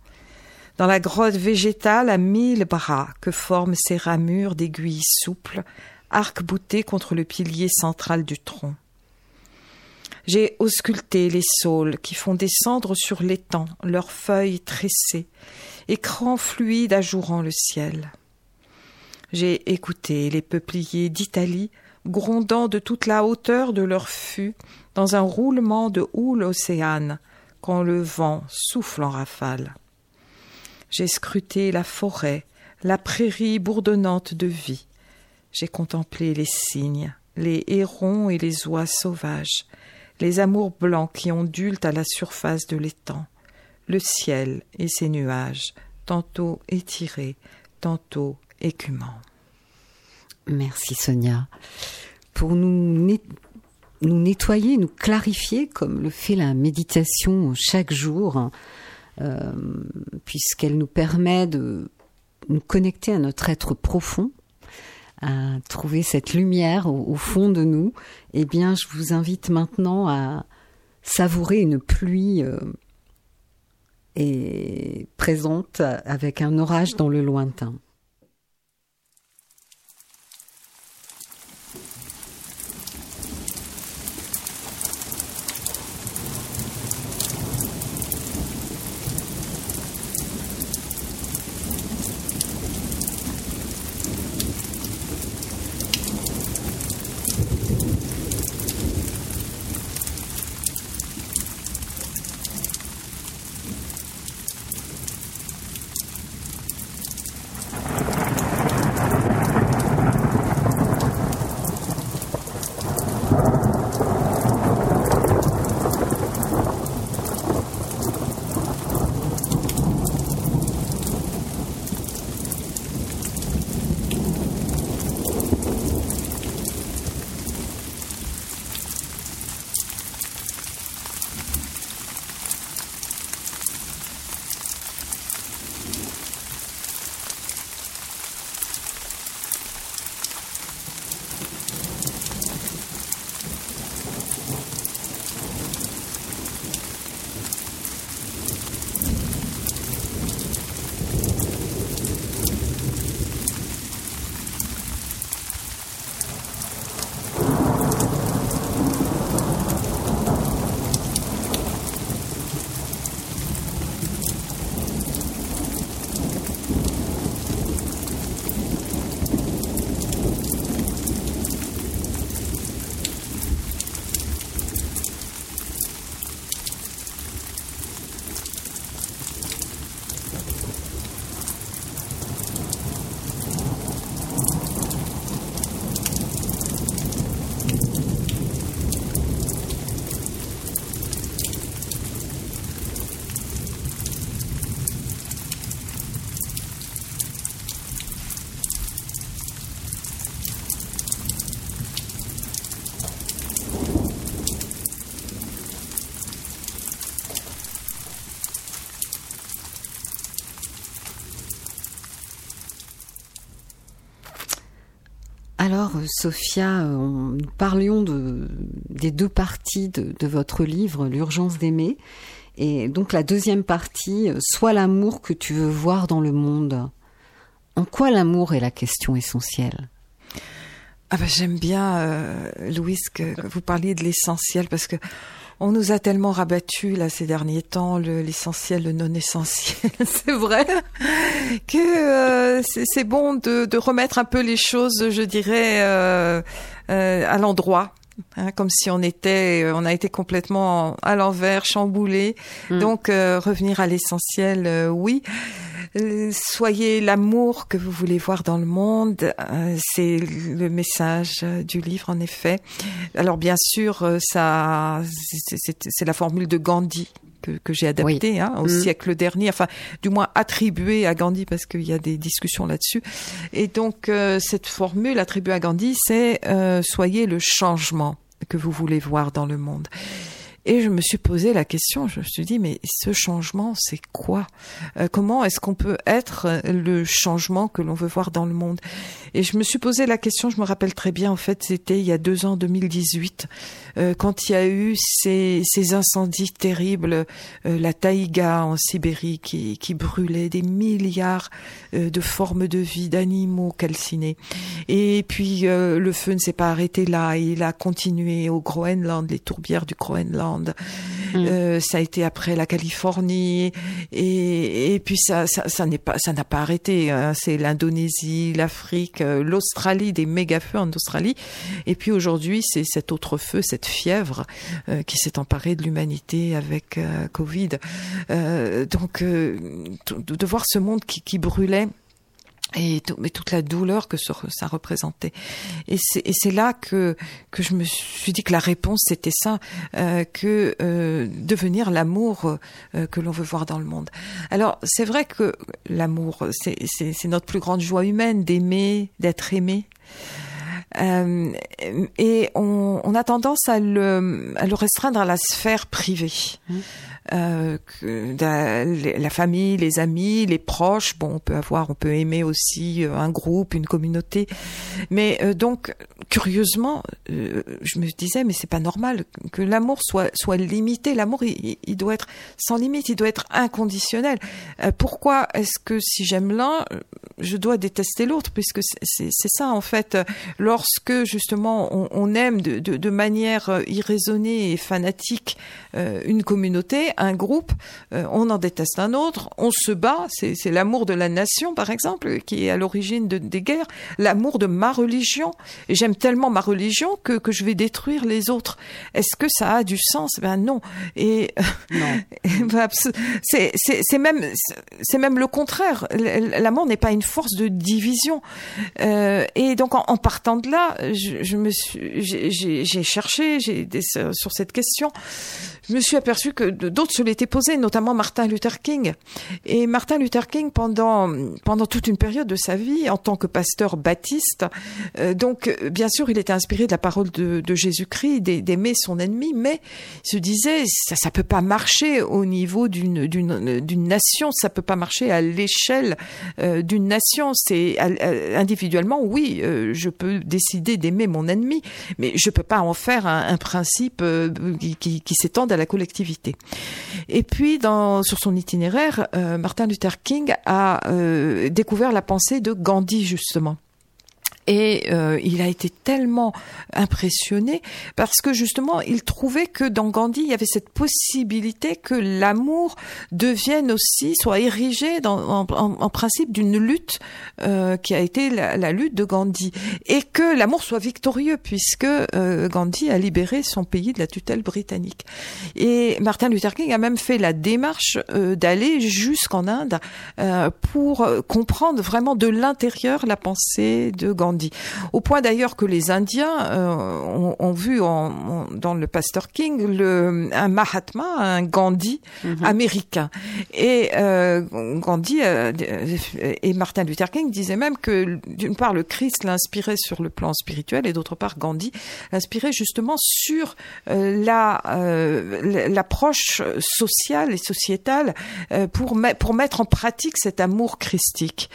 Dans la grotte végétale à mille bras que forment ses ramures d'aiguilles souples, arc-boutées contre le pilier central du tronc. J'ai ausculté les saules qui font descendre sur l'étang leurs feuilles tressées, écrans fluides ajourant le ciel. J'ai écouté les peupliers d'Italie grondant de toute la hauteur de leur fût dans un roulement de houle océane quand le vent souffle en rafale. J'ai scruté la forêt, la prairie bourdonnante de vie. J'ai contemplé les cygnes, les hérons et les oies sauvages, les amours blancs qui ondulent à la surface de l'étang, le ciel et ses nuages, tantôt étirés, tantôt écumants. Merci Sonia. Pour nous, nous nettoyer, nous clarifier, comme le fait la méditation chaque jour, euh, puisqu'elle nous permet de nous connecter à notre être profond, à trouver cette lumière au, fond de nous, eh bien, je vous invite maintenant à savourer une pluie euh, et présente avec un orage dans le lointain. Euh, Sophia, euh, nous parlions de, des deux parties de, votre livre, L'urgence d'aimer. Et donc la deuxième partie, euh, Sois l'amour que tu veux voir dans le monde. En quoi l'amour est la question essentielle? Ah ben j'aime bien, euh, Louise, que, que vous parliez de l'essentiel parce que on nous a tellement rabattu là ces derniers temps le- l'essentiel, le non essentiel. c'est vrai que euh, c'est bon de, de remettre un peu les choses, je dirais, euh, euh, à l'endroit. Hein, comme si on était, euh, on a été complètement à l'envers, chamboulé. Mm. Donc euh, revenir à l'essentiel, euh, oui. Soyez l'amour que vous voulez voir dans le monde, euh, c'est le message du livre en effet. Alors bien sûr, ça, c'est la formule de Gandhi que, que j'ai adaptée hein, au Mm. siècle dernier, enfin du moins attribuée à Gandhi parce qu'il y a des discussions là-dessus. Et donc euh, cette formule attribuée à Gandhi, c'est euh, soyez le changement que vous voulez voir dans le monde. Et je me suis posé la question, je me suis dit, mais ce changement, c'est quoi? Euh, Comment est-ce qu'on peut être euh, le changement que l'on veut voir dans le monde? Et je me suis posé la question, je me rappelle très bien, en fait, c'était il y a deux ans, 2018, euh, quand il y a eu ces, incendies terribles, la taïga en Sibérie qui, brûlait des milliards de formes de vie, d'animaux calcinés. Et puis le feu ne s'est pas arrêté là, il a continué au Groenland, les tourbières du Groenland. Euh, ça a été après la Californie et, et puis ça, ça, ça n'est pas, ça n'a pas arrêté. hein. C'est l'Indonésie, l'Afrique, euh, l'Australie, des méga feux en Australie. Et puis aujourd'hui, c'est cet autre feu, cette fièvre euh, qui s'est emparée de l'humanité avec euh, Covid. Donc de de voir ce monde qui, qui brûlait et tout- mais toute la douleur que ça représentait. Et c'est là que que je me suis dit que la réponse c'était ça, euh, que euh, devenir l'amour euh, que l'on veut voir dans le monde. Alors c'est vrai que l'amour c'est notre plus grande joie humaine d'aimer, d'être aimé. Euh, et on, on a tendance à le, à le restreindre à la sphère privée. Euh, que la, la famille, les amis, les proches. Bon, on peut avoir, on peut aimer aussi euh, un groupe, une communauté. Mais euh, donc, curieusement, euh, je me disais, mais c'est pas normal que l'amour soit soit limité. L'amour, il, il doit être sans limite, il doit être inconditionnel. Euh, pourquoi est-ce que si j'aime l'un, je dois détester l'autre? Puisque c'est ça en fait. Lorsque justement on, on aime de, de, de manière euh, irraisonnée et fanatique euh, une communauté, un groupe, euh, on en déteste un autre, on se bat. C'est l'amour de la nation, par exemple, qui est à l'origine de, des guerres. L'amour de ma religion. Et J'aime tellement ma religion que, que je vais détruire les autres. Est-ce que ça a du sens? Ben non. Et Non. abs- c'est même c'est même le contraire. L'amour n'est pas une force de division. Euh, et donc en, en partant de là, je, me suis j'ai- cherché j'ai des- sur cette question. Je me suis aperçu que d'autres se l'étaient posées, notamment Martin Luther King. Et Martin Luther King, pendant pendant toute une période de sa vie, en tant que pasteur baptiste, euh, donc euh, bien sûr, il était inspiré de la parole de, Jésus-Christ, d'ai- d'aimer son ennemi, mais il se disait ça ça peut pas marcher au niveau d'une d'une d'une nation, ça peut pas marcher à l'échelle euh, d'une nation. C'est individuellement, oui, euh, je peux d'aimer mon ennemi, mais je peux pas en faire un, principe euh, qui, qui, s'étende à la collectivité. Et puis, sur son itinéraire, euh, Martin Luther King a euh, découvert la pensée de Gandhi justement. Et euh, il a été tellement impressionné parce que justement, il trouvait que dans Gandhi, il y avait cette possibilité que l'amour devienne aussi, soit érigé dans, en, en- principe d'une lutte euh, qui a été la, la lutte de Gandhi, et que l'amour soit victorieux puisque euh, Gandhi a libéré son pays de la tutelle britannique. Et Martin Luther King a même fait la démarche euh, d'aller jusqu'en Inde euh, pour euh, comprendre vraiment de l'intérieur la pensée de Gandhi. Au point d'ailleurs que les Indiens euh, ont, ont vu en, en- dans le pasteur King le, un Mahatma, un Gandhi américain. Et euh, Gandhi euh, et Martin Luther King disaient même que d'une part le Christ l'inspirait sur le plan spirituel et d'autre part Gandhi l'inspirait justement sur la l'approche sociale et sociétale pour me- pour mettre en pratique cet amour christique.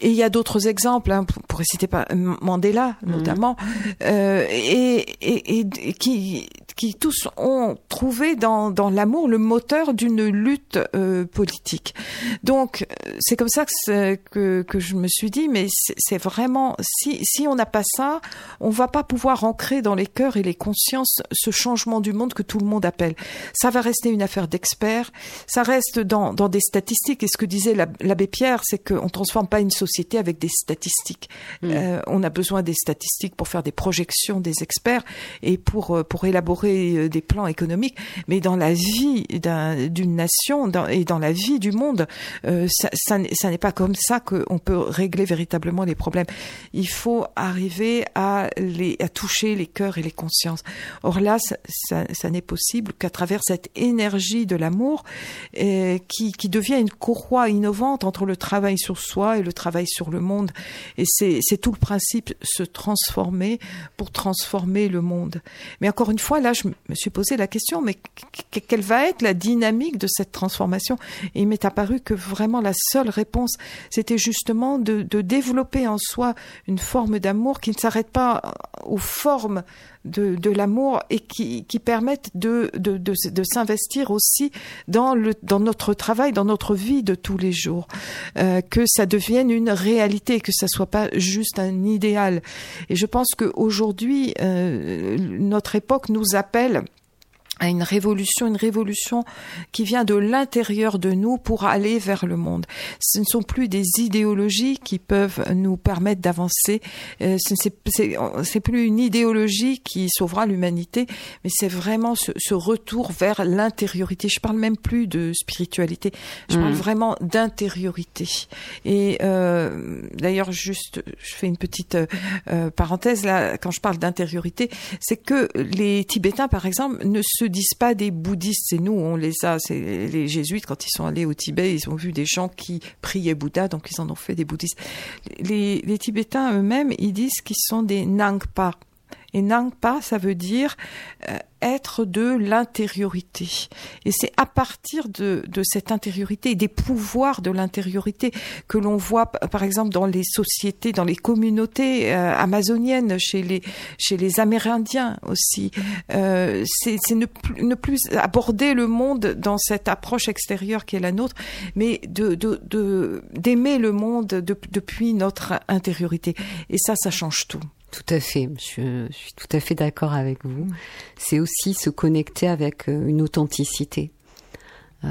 Et il y a d'autres exemples, hein, pour, pour citer pas Mandela notamment, euh, et, et, et- et qui qui tous ont trouvé dans, dans l'amour le moteur d'une lutte euh, politique. Donc c'est comme ça que, c'est- que que je me suis dit, mais c'est vraiment si si on n'a pas ça, on va pas pouvoir ancrer dans les cœurs et les consciences ce changement du monde que tout le monde appelle. Ça va rester une affaire d'experts. Ça reste dans, dans des statistiques. Et ce que disait l'ab- l'abbé Pierre, c'est qu'on ne transforme pas une société avec des statistiques. Euh, on a besoin des statistiques pour faire des projections des experts et pour, euh, pour élaborer euh, des plans économiques. Mais dans la vie d'un- d'une nation et dans la vie du monde, euh, ça, n'est pas comme ça qu'on peut régler véritablement les problèmes. Il faut arriver à, les, à toucher les cœurs et les consciences. Or là, ça, n'est possible qu'à travers cette énergie de l'amour euh, qui, qui devient une courroie innovante entre le travail sur soi et le travail sur le monde. Et c'est tout le principe, se transformer pour transformer le monde. Mais encore une fois, là, je me suis posé la question, mais que- quelle va être la dynamique de cette transformation? Et il m'est apparu que vraiment la seule réponse, c'était justement de développer en soi une forme d'amour qui ne s'arrête pas aux formes de, de l'amour et qui, qui permettent de, de, de, de s'investir aussi dans, le, dans notre travail, dans notre vie de tous les jours, euh, que ça devienne une réalité, que ça soit pas juste un idéal. Et je pense qu'aujourd'hui, euh, notre époque nous appelle à une révolution, une révolution qui vient de l'intérieur de nous pour aller vers le monde. Ce ne sont plus des idéologies qui peuvent nous permettre d'avancer. Euh, ce n'est c'est, plus une idéologie qui sauvera l'humanité, mais c'est vraiment ce, ce retour vers l'intériorité. Je parle même plus de spiritualité. Je parle Mm. vraiment d'intériorité. Et euh, d'ailleurs, juste, je fais une petite euh, parenthèse là. Quand je parle d'intériorité, c'est que les Tibétains, par exemple, ne se disent pas des bouddhistes. C'est nous, on les a. C'est les jésuites quand ils sont allés au Tibet, ils ont vu des gens qui priaient Bouddha, donc ils en ont fait des bouddhistes. Les, les Tibétains eux-mêmes, ils disent qu'ils sont des Nangpa. Et Nangpa, ça veut dire euh, être de l'intériorité. Et c'est à partir de, de cette intériorité et des pouvoirs de l'intériorité que l'on voit, par exemple, dans les sociétés, dans les communautés euh, amazoniennes, chez les, chez les Amérindiens aussi. Euh, c'est ne, plus- ne plus aborder le monde dans cette approche extérieure qui est la nôtre, mais de de- de- d'aimer le monde de- depuis notre intériorité. Et ça, ça change tout. Tout à fait, je, suis tout à fait d'accord avec vous. C'est aussi se connecter avec euh, une authenticité. Euh,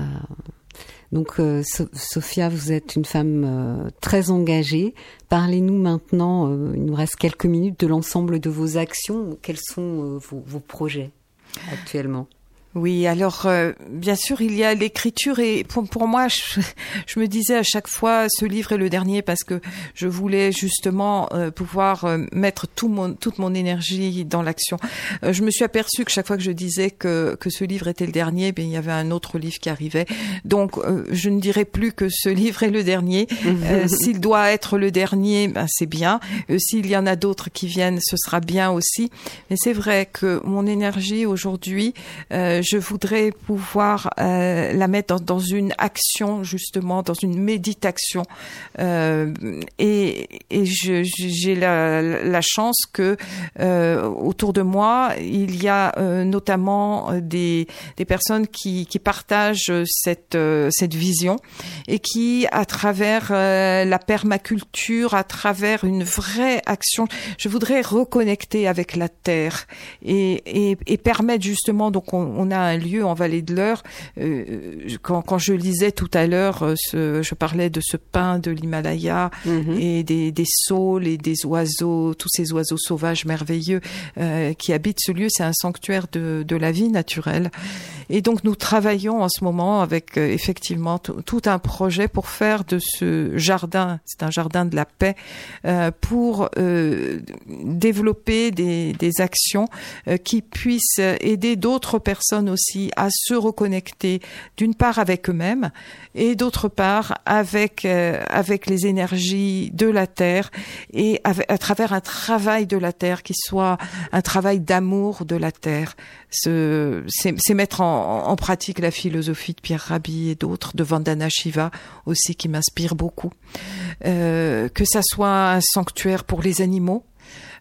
donc, euh, So- Sophia, vous êtes une femme très engagée. Parlez-nous maintenant, il nous reste quelques minutes, de l'ensemble de vos actions. Quels sont vos projets actuellement? Oui, alors euh, bien sûr il y a l'écriture et pour, pour moi je, je me disais à chaque fois ce livre est le dernier parce que je voulais justement euh, pouvoir euh, mettre tout mon, toute mon énergie dans l'action. Euh, je me suis aperçue que chaque fois que je disais que, que ce livre était le dernier, ben, il y avait un autre livre qui arrivait. Donc euh, je ne dirais plus que ce livre est le dernier. Euh, S'il doit être le dernier, ben, c'est bien. Euh, S'il y en a d'autres qui viennent, ce sera bien aussi. Mais c'est vrai que mon énergie aujourd'hui, euh, je voudrais pouvoir euh, la mettre dans, une action justement, dans une méditation. Euh, et j'ai la, chance que euh, autour de moi, il y a notamment des, personnes qui, partagent cette, vision et qui, à travers la permaculture, à travers une vraie action, je voudrais reconnecter avec la terre et permettre justement, donc on, on a un lieu en vallée de l'Eure, euh, quand, quand je lisais tout à l'heure, euh, je parlais de ce pain de l'Himalaya et des, des saules et des oiseaux, tous ces oiseaux sauvages merveilleux euh, qui habitent ce lieu, c'est un sanctuaire de, de la vie naturelle. Et donc nous travaillons en ce moment avec euh, effectivement tout un projet pour faire de ce jardin, c'est un jardin de la paix, euh, pour euh, développer des, des actions euh, qui puissent aider d'autres personnes aussi à se reconnecter d'une part avec eux-mêmes et d'autre part avec euh, avec les énergies de la terre et à travers un travail de la terre qui soit un travail d'amour de la terre. Ce- C'est mettre en, en pratique la philosophie de Pierre Rabhi et d'autres, de Vandana Shiva aussi qui m'inspire beaucoup. Euh, que ça soit un sanctuaire pour les animaux.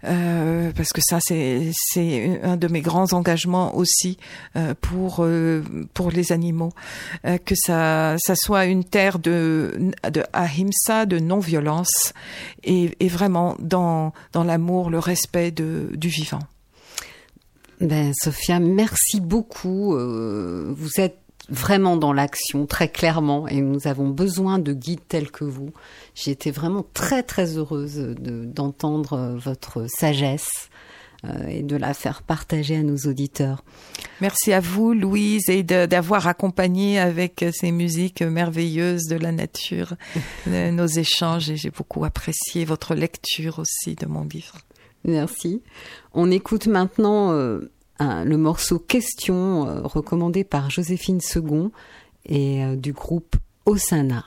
Euh, parce que ça c'est c'est un de mes grands engagements aussi euh, pour euh, pour les animaux, euh, que ça ça soit une terre de de ahimsa, de non violence et, et vraiment dans dans l'amour, le respect de du vivant. Ben, Sophia, merci beaucoup. Euh, vous êtes vraiment dans l'action, très clairement, et nous avons besoin de guides tels que vous. J'ai été vraiment très, très heureuse de- d'entendre euh, votre sagesse euh, et de la faire partager à nos auditeurs. Merci à vous, Louise, et d'avoir accompagné avec ces musiques merveilleuses de la nature euh, nos échanges. Et j'ai beaucoup apprécié votre lecture aussi de mon livre. Merci. On écoute maintenant euh, le morceau Question, euh, recommandé par Joséphine Second et euh, du groupe Osana.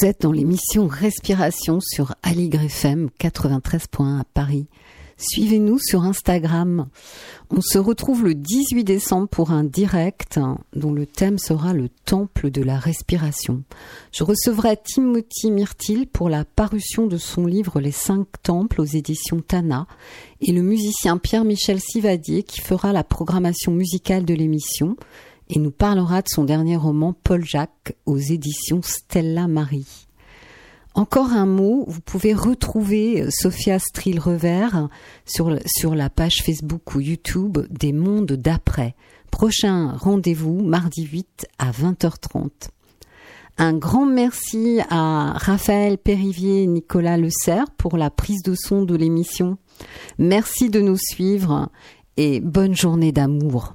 Vous êtes dans l'émission Respiration sur Aligre FM 93.1 à Paris. Suivez-nous sur Instagram. On se retrouve le 18 décembre pour un direct dont le thème sera le temple de la respiration. Je recevrai Timothy Myrtil pour la parution de son livre Les cinq temples aux éditions Tana et le musicien Pierre-Michel Sivadier qui fera la programmation musicale de l'émission et nous parlera de son dernier roman Paul Jacques aux éditions Stella Marie. Encore un mot, vous pouvez retrouver euh, Sophia Strill-Revers sur, sur la page Facebook ou YouTube des mondes d'après. Prochain rendez-vous mardi 8 à 20h30. Un grand merci à Raphaël Périvier et Nicolas Le pour la prise de son de l'émission. Merci de nous suivre et bonne journée d'amour.